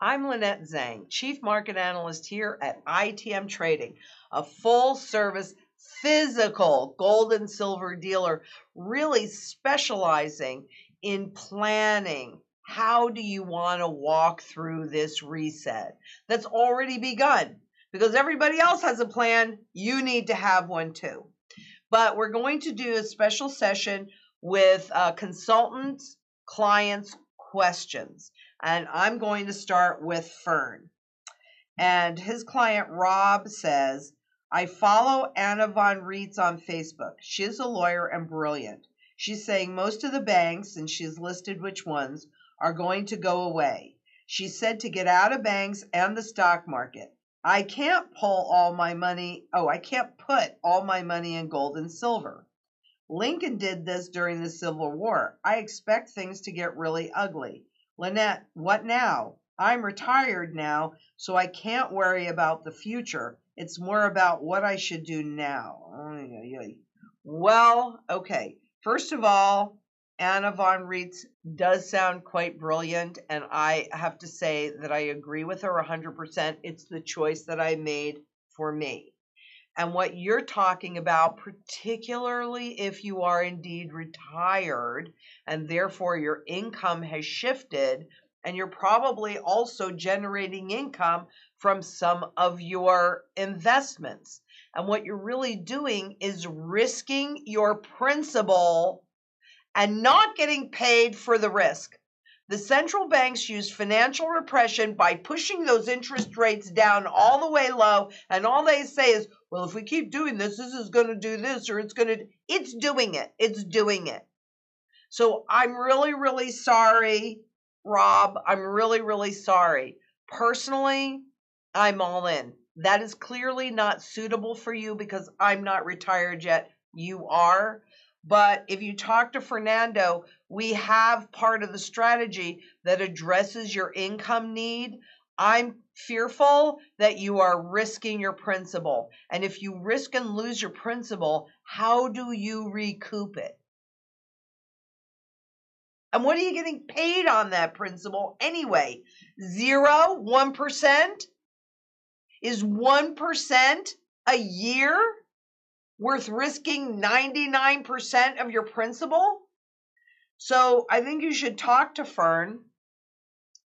I'm Lynette Zhang, Chief Market Analyst here at ITM Trading, a full service physical gold and silver dealer, really specializing in planning. How do you want to walk through this reset that's already begun? Because everybody else has a plan, you need to have one too. But we're going to do a special session with uh, consultants, clients, questions. And I'm going to start with Fern. And his client Rob says, I follow Anna Von Reitz on Facebook. She's a lawyer and brilliant. She's saying most of the banks, and she's listed which ones, are going to go away. She said to get out of banks and the stock market. I can't pull all my money, oh, I can't put all my money in gold and silver. Lincoln did this during the Civil War. I expect things to get really ugly. Lynette, what now? I'm retired now, so I can't worry about the future. It's more about what I should do now. Well, okay. First of all, Anna von Reitz does sound quite brilliant, and I have to say that I agree with her 100%. It's the choice that I made for me. And what you're talking about, particularly if you are indeed retired and therefore your income has shifted, and you're probably also generating income from some of your investments. And what you're really doing is risking your principal and not getting paid for the risk. The central banks use financial repression by pushing those interest rates down all the way low, and all they say is, well, if we keep doing this, this is going to do this, or it's going to, it's doing it. It's doing it. So I'm really, really sorry, Rob. I'm really, really sorry. Personally, I'm all in. That is clearly not suitable for you because I'm not retired yet. You are. But if you talk to Fernando, we have part of the strategy that addresses your income need. I'm fearful that you are risking your principal. And if you risk and lose your principal, how do you recoup it? And what are you getting paid on that principal anyway? Zero? One percent? Is one percent a year worth risking 99% of your principal? So I think you should talk to Fern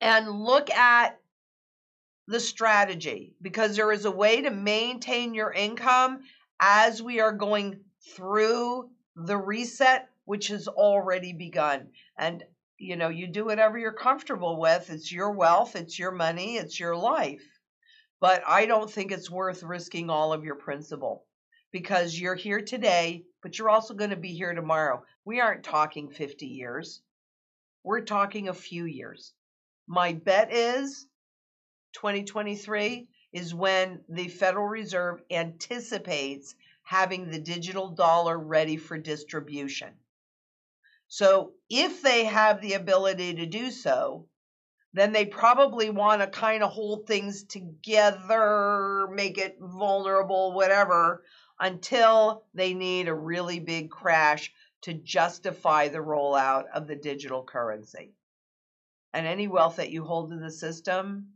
and look at the strategy because there is a way to maintain your income as we are going through the reset, which has already begun. And you know, you do whatever you're comfortable with. It's your wealth, it's your money, it's your life. But I don't think it's worth risking all of your principal because you're here today, but you're also going to be here tomorrow. We aren't talking 50 years, we're talking a few years. My bet is 2023 is when the Federal Reserve anticipates having the digital dollar ready for distribution. So, if they have the ability to do so, then they probably want to kind of hold things together, make it vulnerable, whatever, until they need a really big crash to justify the rollout of the digital currency. And any wealth that you hold in the system,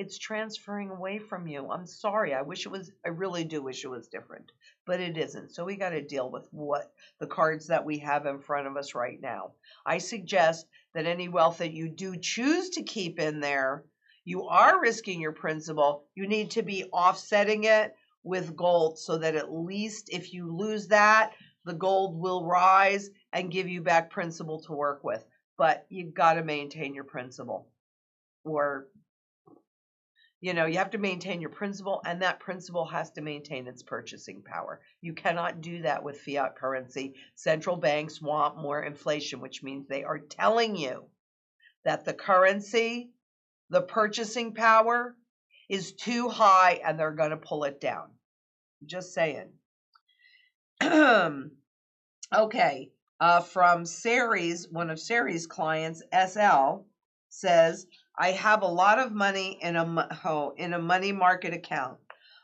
it's transferring away from you. I'm sorry. I wish it was, I really do wish it was different, but it isn't. So we got to deal with what the cards that we have in front of us right now. I suggest that any wealth that you do choose to keep in there, you are risking your principal. You need to be offsetting it with gold so that at least if you lose that, the gold will rise and give you back principal to work with. But you've got to maintain your principal or you know, you have to maintain your principal, and that principal has to maintain its purchasing power. You cannot do that with fiat currency. Central banks want more inflation, which means they are telling you that the currency, the purchasing power, is too high and they're going to pull it down. Just saying. okay. Uh, from Sari's, one of Sari's clients, SL, says, I have a lot of money in a oh, in a money market account.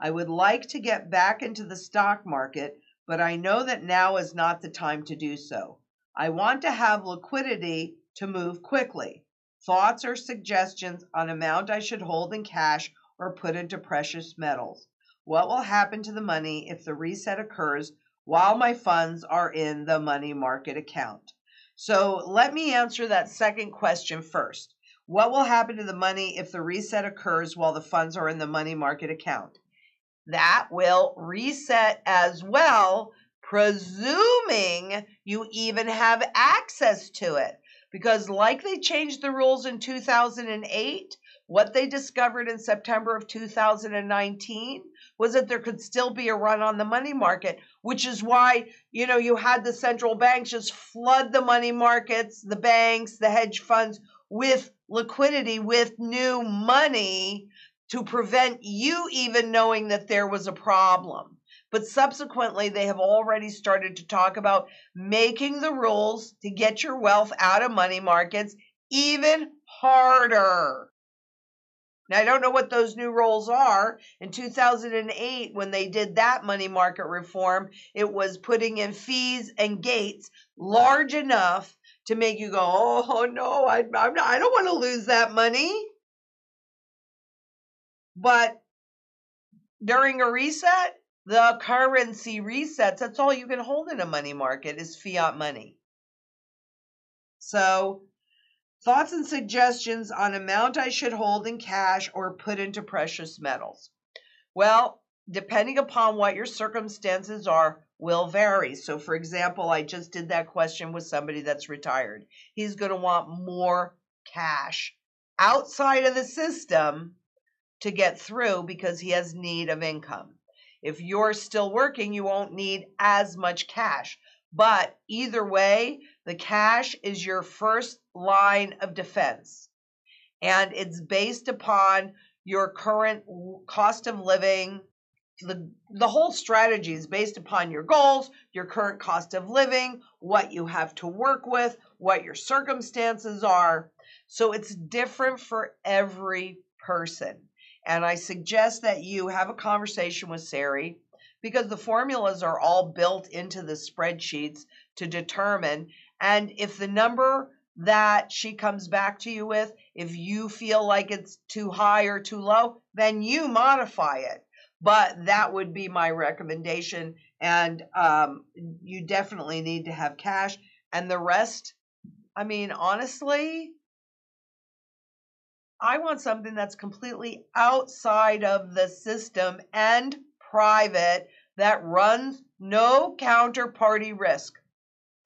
I would like to get back into the stock market, but I know that now is not the time to do so. I want to have liquidity to move quickly. Thoughts or suggestions on amount I should hold in cash or put into precious metals? What will happen to the money if the reset occurs while my funds are in the money market account? So let me answer that second question first. What will happen to the money if the reset occurs while the funds are in the money market account? That will reset as well, presuming you even have access to it. Because, like they changed the rules in 2008, what they discovered in September of 2019 was that there could still be a run on the money market, which is why, you know, you had the central banks just flood the money markets, the banks, the hedge funds with liquidity, with new money to prevent you even knowing that there was a problem. But subsequently, they have already started to talk about making the rules to get your wealth out of money markets even harder. Now, I don't know what those new rules are. In 2008, when they did that money market reform, it was putting in fees and gates large enough to make you go, oh, no, I, I'm not, I don't want to lose that money. But during a reset, the currency resets. That's all you can hold in a money market is fiat money. So, thoughts and suggestions on amount I should hold in cash or put into precious metals. Well, depending upon what your circumstances are, will vary. So, for example, I just did that question with somebody that's retired. He's going to want more cash outside of the system to get through because he has need of income. If you're still working, you won't need as much cash. But either way, the cash is your first line of defense. And it's based upon your current cost of living. The, the whole strategy is based upon your goals, your current cost of living, what you have to work with, what your circumstances are. So it's different for every person. And I suggest that you have a conversation with Sari because the formulas are all built into the spreadsheets to determine. And if the number that she comes back to you with, if you feel like it's too high or too low, then you modify it. But that would be my recommendation. And um, you definitely need to have cash. And the rest, I mean, honestly, I want something that's completely outside of the system and private that runs no counterparty risk.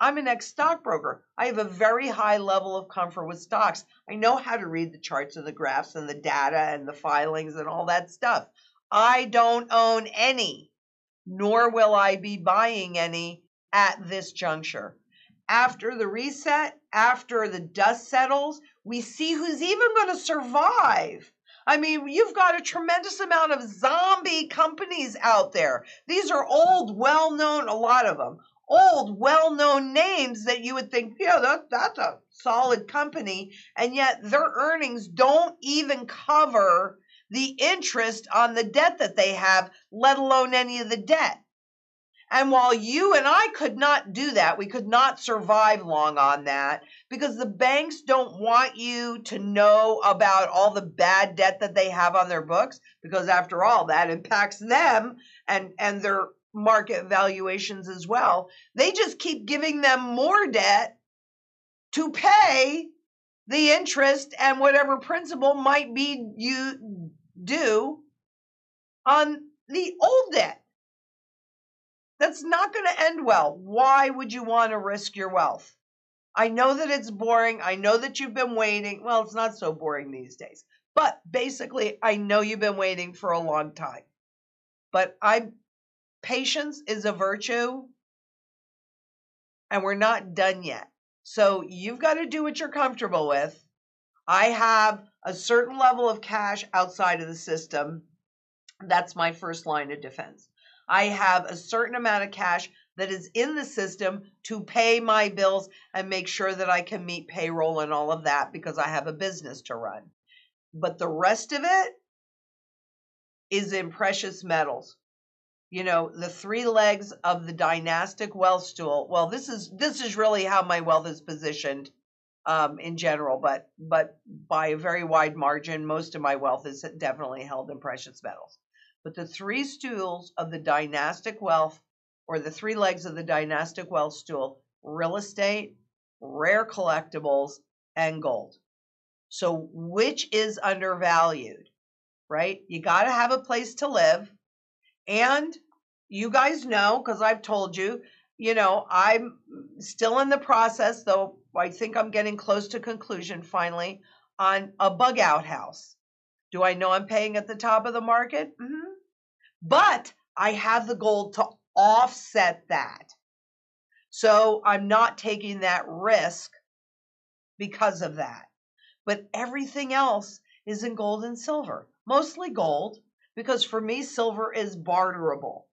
I'm an ex stockbroker. I have a very high level of comfort with stocks. I know how to read the charts and the graphs and the data and the filings and all that stuff. I don't own any, nor will I be buying any at this juncture. After the reset, after the dust settles, we see who's even going to survive. I mean, you've got a tremendous amount of zombie companies out there. These are old, well known, a lot of them, old, well known names that you would think, yeah, that, that's a solid company. And yet their earnings don't even cover the interest on the debt that they have, let alone any of the debt. And while you and I could not do that, we could not survive long on that because the banks don't want you to know about all the bad debt that they have on their books because after all that impacts them and and their market valuations as well. They just keep giving them more debt to pay the interest and whatever principal might be you due on the old debt. That's not going to end well. Why would you want to risk your wealth? I know that it's boring. I know that you've been waiting. Well, it's not so boring these days. But basically, I know you've been waiting for a long time. But I patience is a virtue and we're not done yet. So you've got to do what you're comfortable with. I have a certain level of cash outside of the system. That's my first line of defense. I have a certain amount of cash that is in the system to pay my bills and make sure that I can meet payroll and all of that because I have a business to run. But the rest of it is in precious metals. You know, the three legs of the dynastic wealth stool. Well, this is this is really how my wealth is positioned um, in general, but but by a very wide margin, most of my wealth is definitely held in precious metals. But the three stools of the dynastic wealth, or the three legs of the dynastic wealth stool, real estate, rare collectibles, and gold. So which is undervalued, right? You got to have a place to live. And you guys know, because I've told you, you know, I'm still in the process, though I think I'm getting close to conclusion finally, on a bug out house. Do I know I'm paying at the top of the market? Mm-hmm. But I have the gold to offset that. So I'm not taking that risk because of that. But everything else is in gold and silver, mostly gold, because for me, silver is barterable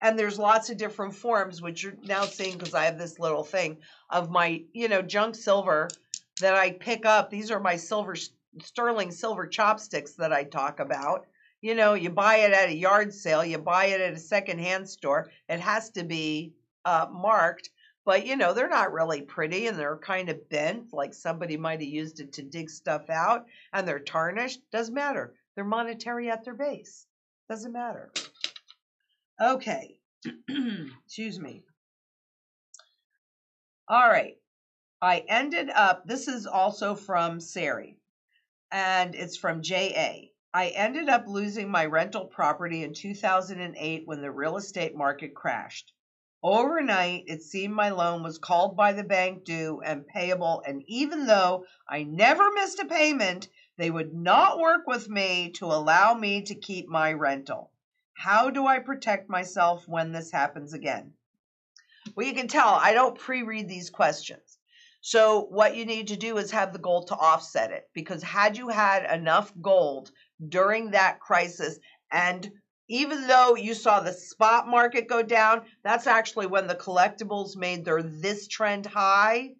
and there's lots of different forms which you're now seeing because i have this little thing of my you know junk silver that i pick up. These are my silver sterling silver chopsticks that i talk about. You know you buy it at a yard sale you buy it at a secondhand store it has to be uh, marked. But you know they're not really pretty and they're kind of bent like somebody might have used it to dig stuff out and they're tarnished. Doesn't matter. They're monetary at their base. Doesn't matter Okay. Excuse me. All right. I ended up, this is also from Sari, and it's from JA. I ended up losing my rental property in 2008 when the real estate market crashed. Overnight, it seemed my loan was called by the bank due and payable, and even though I never missed a payment, they would not work with me to allow me to keep my rental. How do I protect myself when this happens again? Well, you can tell I don't pre read these questions. So, what you need to do is have the gold to offset it because had you had enough gold during that crisis, and even though you saw the spot market go down, that's actually when the collectibles made their this trend high.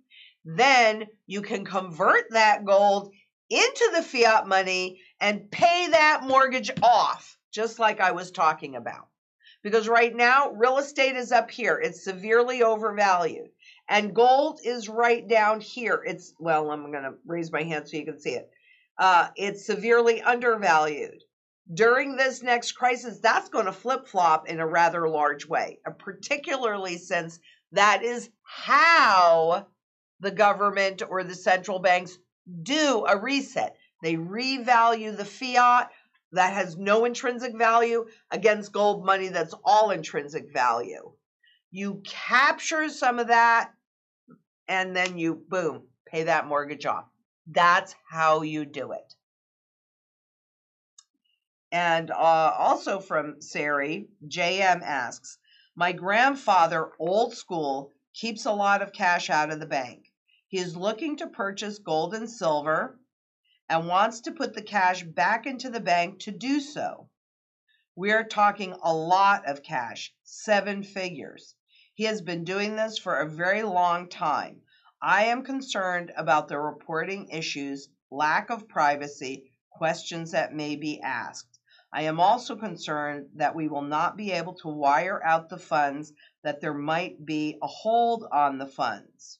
Then you can convert that gold into the fiat money and pay that mortgage off just like I was talking about. Because right now, real estate is up here, it's severely overvalued. And gold is right down here. It's, well, I'm going to raise my hand so you can see it. Uh, it's severely undervalued. During this next crisis, that's going to flip flop in a rather large way, uh, particularly since that is how the government or the central banks do a reset. They revalue the fiat that has no intrinsic value against gold money that's all intrinsic value. You capture some of that and then you, boom, pay that mortgage off. That's how you do it. And uh, also from Sari, JM asks, My grandfather, old school, keeps a lot of cash out of the bank. He is looking to purchase gold and silver and wants to put the cash back into the bank to do so. We are talking a lot of cash, seven figures. He has been doing this for a very long time. I am concerned about the reporting issues, lack of privacy, questions that may be asked. I am also concerned that we will not be able to wire out the funds, that there might be a hold on the funds.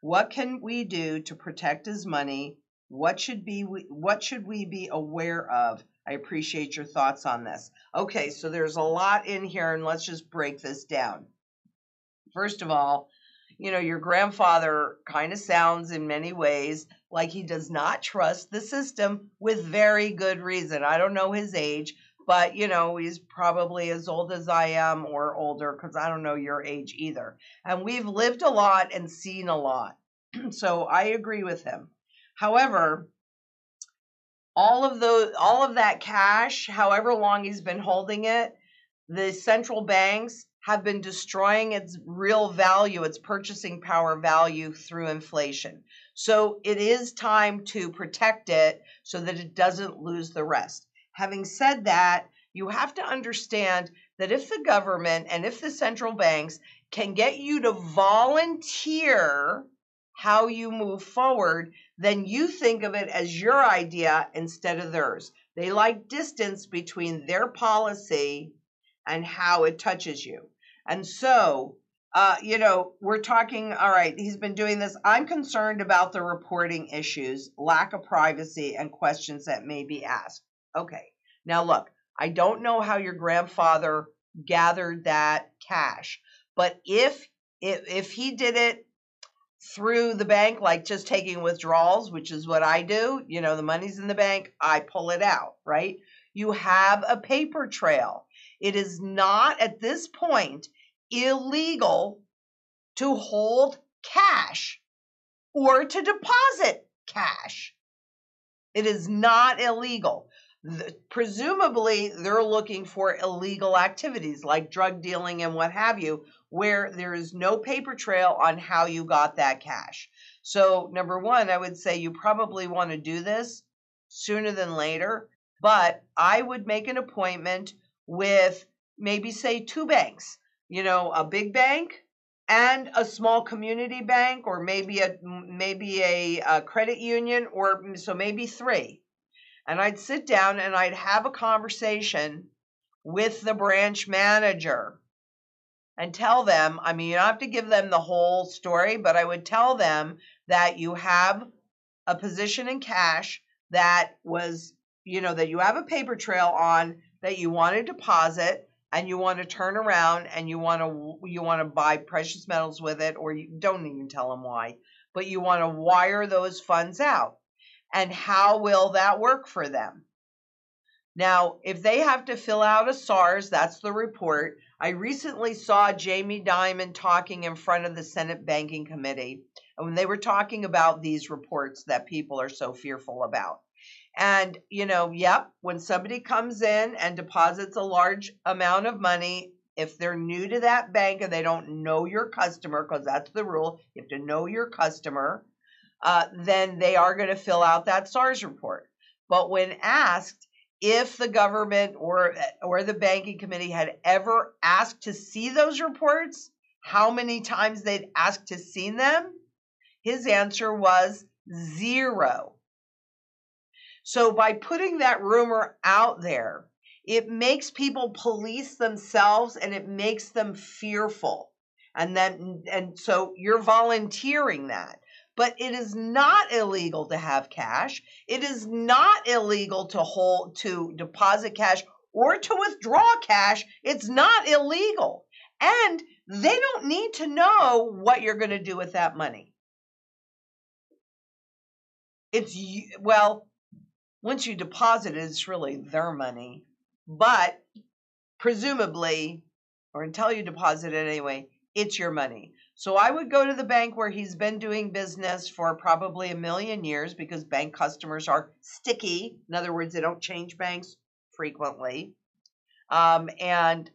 What can we do to protect his money what should be what should we be aware of? I appreciate your thoughts on this. Okay, so there's a lot in here and let's just break this down. First of all, you know, your grandfather kind of sounds in many ways like he does not trust the system with very good reason. I don't know his age, but you know, he's probably as old as I am or older because I don't know your age either. And we've lived a lot and seen a lot. so I agree with him. However, all of the all of that cash, however long he's been holding it, the central banks have been destroying its real value, its purchasing power value through inflation. So it is time to protect it so that it doesn't lose the rest. Having said that, you have to understand that if the government and if the central banks can get you to volunteer how you move forward, then you think of it as your idea instead of theirs. They like distance between their policy and how it touches you. And so uh, you know, we're talking, all right, he's been doing this. I'm concerned about the reporting issues, lack of privacy, and questions that may be asked. Okay, now look, I don't know how your grandfather gathered that cash, but if if, if he did it through the bank, like just taking withdrawals, which is what I do, you know, the money's in the bank, I pull it out, right? You have a paper trail. It is not at this point illegal to hold cash or to deposit cash. It is not illegal. Presumably, they're looking for illegal activities like drug dealing and what have you, where there is no paper trail on how you got that cash. So, number one, I would say you probably want to do this sooner than later, but I would make an appointment with maybe, say, two banks you know, a big bank and a small community bank or maybe a maybe a, a, credit union or so maybe three and i'd sit down and i'd have a conversation with the branch manager and tell them i mean you don't have to give them the whole story but i would tell them that you have a position in cash that was you know that you have a paper trail on that you want to deposit and you want to turn around and you want to you want to buy precious metals with it or you don't even tell them why but you want to wire those funds out and how will that work for them? Now if they have to fill out a SARS that's the report. I recently saw Jamie Dimon talking in front of the Senate Banking Committee and when they were talking about these reports that people are so fearful about. And, you know, yep, when somebody comes in and deposits a large amount of money, if they're new to that bank and they don't know your customer, because that's the rule, you have to know your customer, uh, then they are going to fill out that SARS report. But when asked if the government or or the banking committee had ever asked to see those reports, how many times they'd asked to see them, his answer was zero. So by putting that rumor out there, it makes people police themselves and it makes them fearful. And then and so you're volunteering that. But it is not illegal to have cash. It is not illegal to hold to deposit cash or to withdraw cash. It's not illegal. And they don't need to know what you're going to do with that money. It's well, once you deposit it, it's really their money. But presumably, or until you deposit it anyway, it's your money. So I would go to the bank where he's been doing business for probably a million years because bank customers are sticky. In other words, they don't change banks frequently. Um, and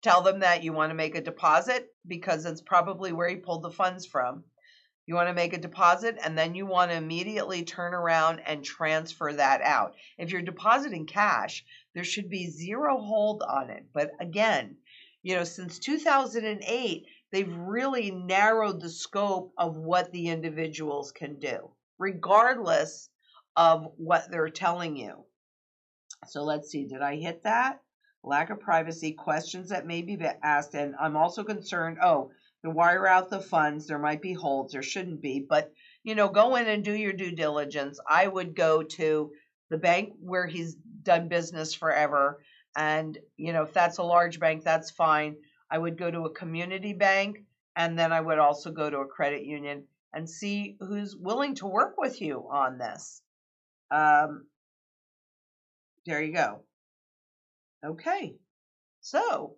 tell them that you want to make a deposit because it's probably where he pulled the funds from. You want to make a deposit and then you want to immediately turn around and transfer that out. If you're depositing cash, there should be zero hold on it. But again, you know, since 2008, they've really narrowed the scope of what the individuals can do, regardless of what they're telling you. So let's see, did I hit that? Lack of privacy, questions that may be asked, and I'm also concerned. Oh, to wire out the funds. There might be holds, there shouldn't be, but you know, go in and do your due diligence. I would go to the bank where he's done business forever. And, you know, if that's a large bank, that's fine. I would go to a community bank and then I would also go to a credit union and see who's willing to work with you on this. Um, there you go. Okay. So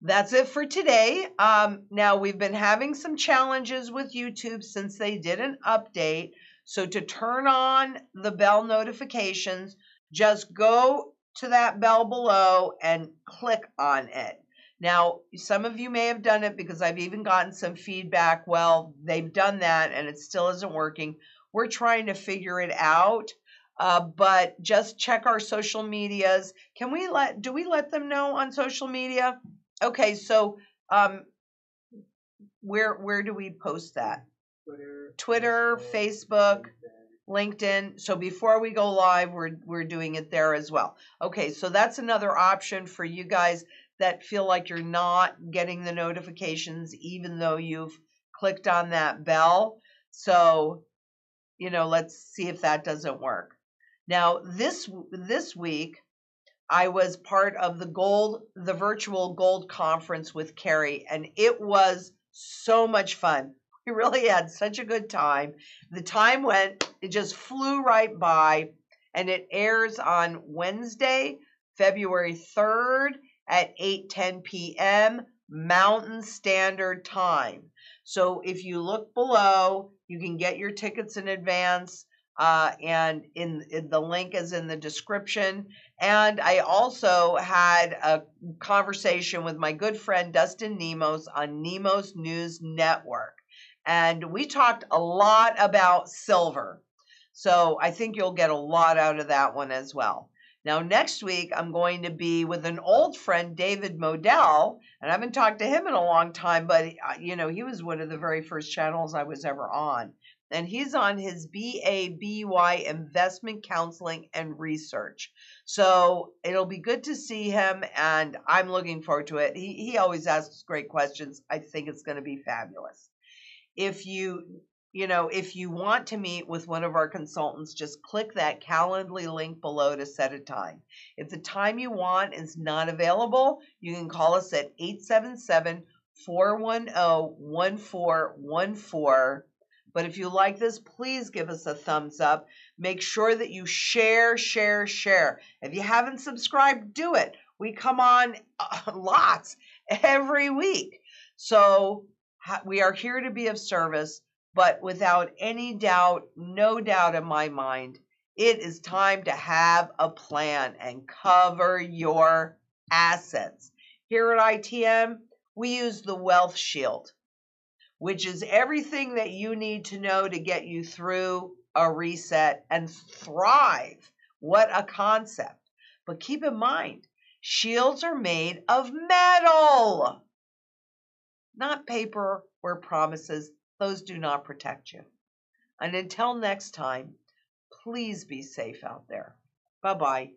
that's it for today. Um, now, we've been having some challenges with YouTube since they did an update. So, to turn on the bell notifications, just go to that bell below and click on it. Now, some of you may have done it because I've even gotten some feedback. Well, they've done that and it still isn't working. We're trying to figure it out. Uh, but just check our social medias. Can we let, do we let them know on social media? Okay, so um, where where do we post that? Twitter, Twitter, Facebook, LinkedIn. So before we go live, we're we're doing it there as well. Okay, so that's another option for you guys that feel like you're not getting the notifications even though you've clicked on that bell. So, you know, let's see if that doesn't work. Now, this this week I was part of the gold the virtual gold conference with Carrie and it was so much fun. We really had such a good time. The time went, it just flew right by and it airs on Wednesday, February 3rd at 8:10 p.m. Mountain Standard Time. So if you look below, you can get your tickets in advance. Uh, and in, in, the link is in the description. And I also had a conversation with my good friend Dustin Nemos on Nemos News Network, and we talked a lot about silver. So I think you'll get a lot out of that one as well. Now, next week, I'm going to be with an old friend, David Modell, and I haven't talked to him in a long time, but, uh, you know, he was one of the very first channels I was ever on. And he's on his BABY investment counseling and research. So it'll be good to see him, and I'm looking forward to it. He, he always asks great questions. I think it's going to be fabulous. If you you know, if you want to meet with one of our consultants, just click that Calendly link below to set a time. If the time you want is not available, you can call us at 877 410 1414. But if you like this, please give us a thumbs up. Make sure that you share, share, share. If you haven't subscribed, do it. We come on lots every week. So we are here to be of service. But without any doubt, no doubt in my mind, it is time to have a plan and cover your assets. Here at ITM, we use the Wealth Shield, which is everything that you need to know to get you through a reset and thrive. What a concept. But keep in mind, shields are made of metal, not paper or promises those do not protect you. And until next time, please be safe out there. Bye bye.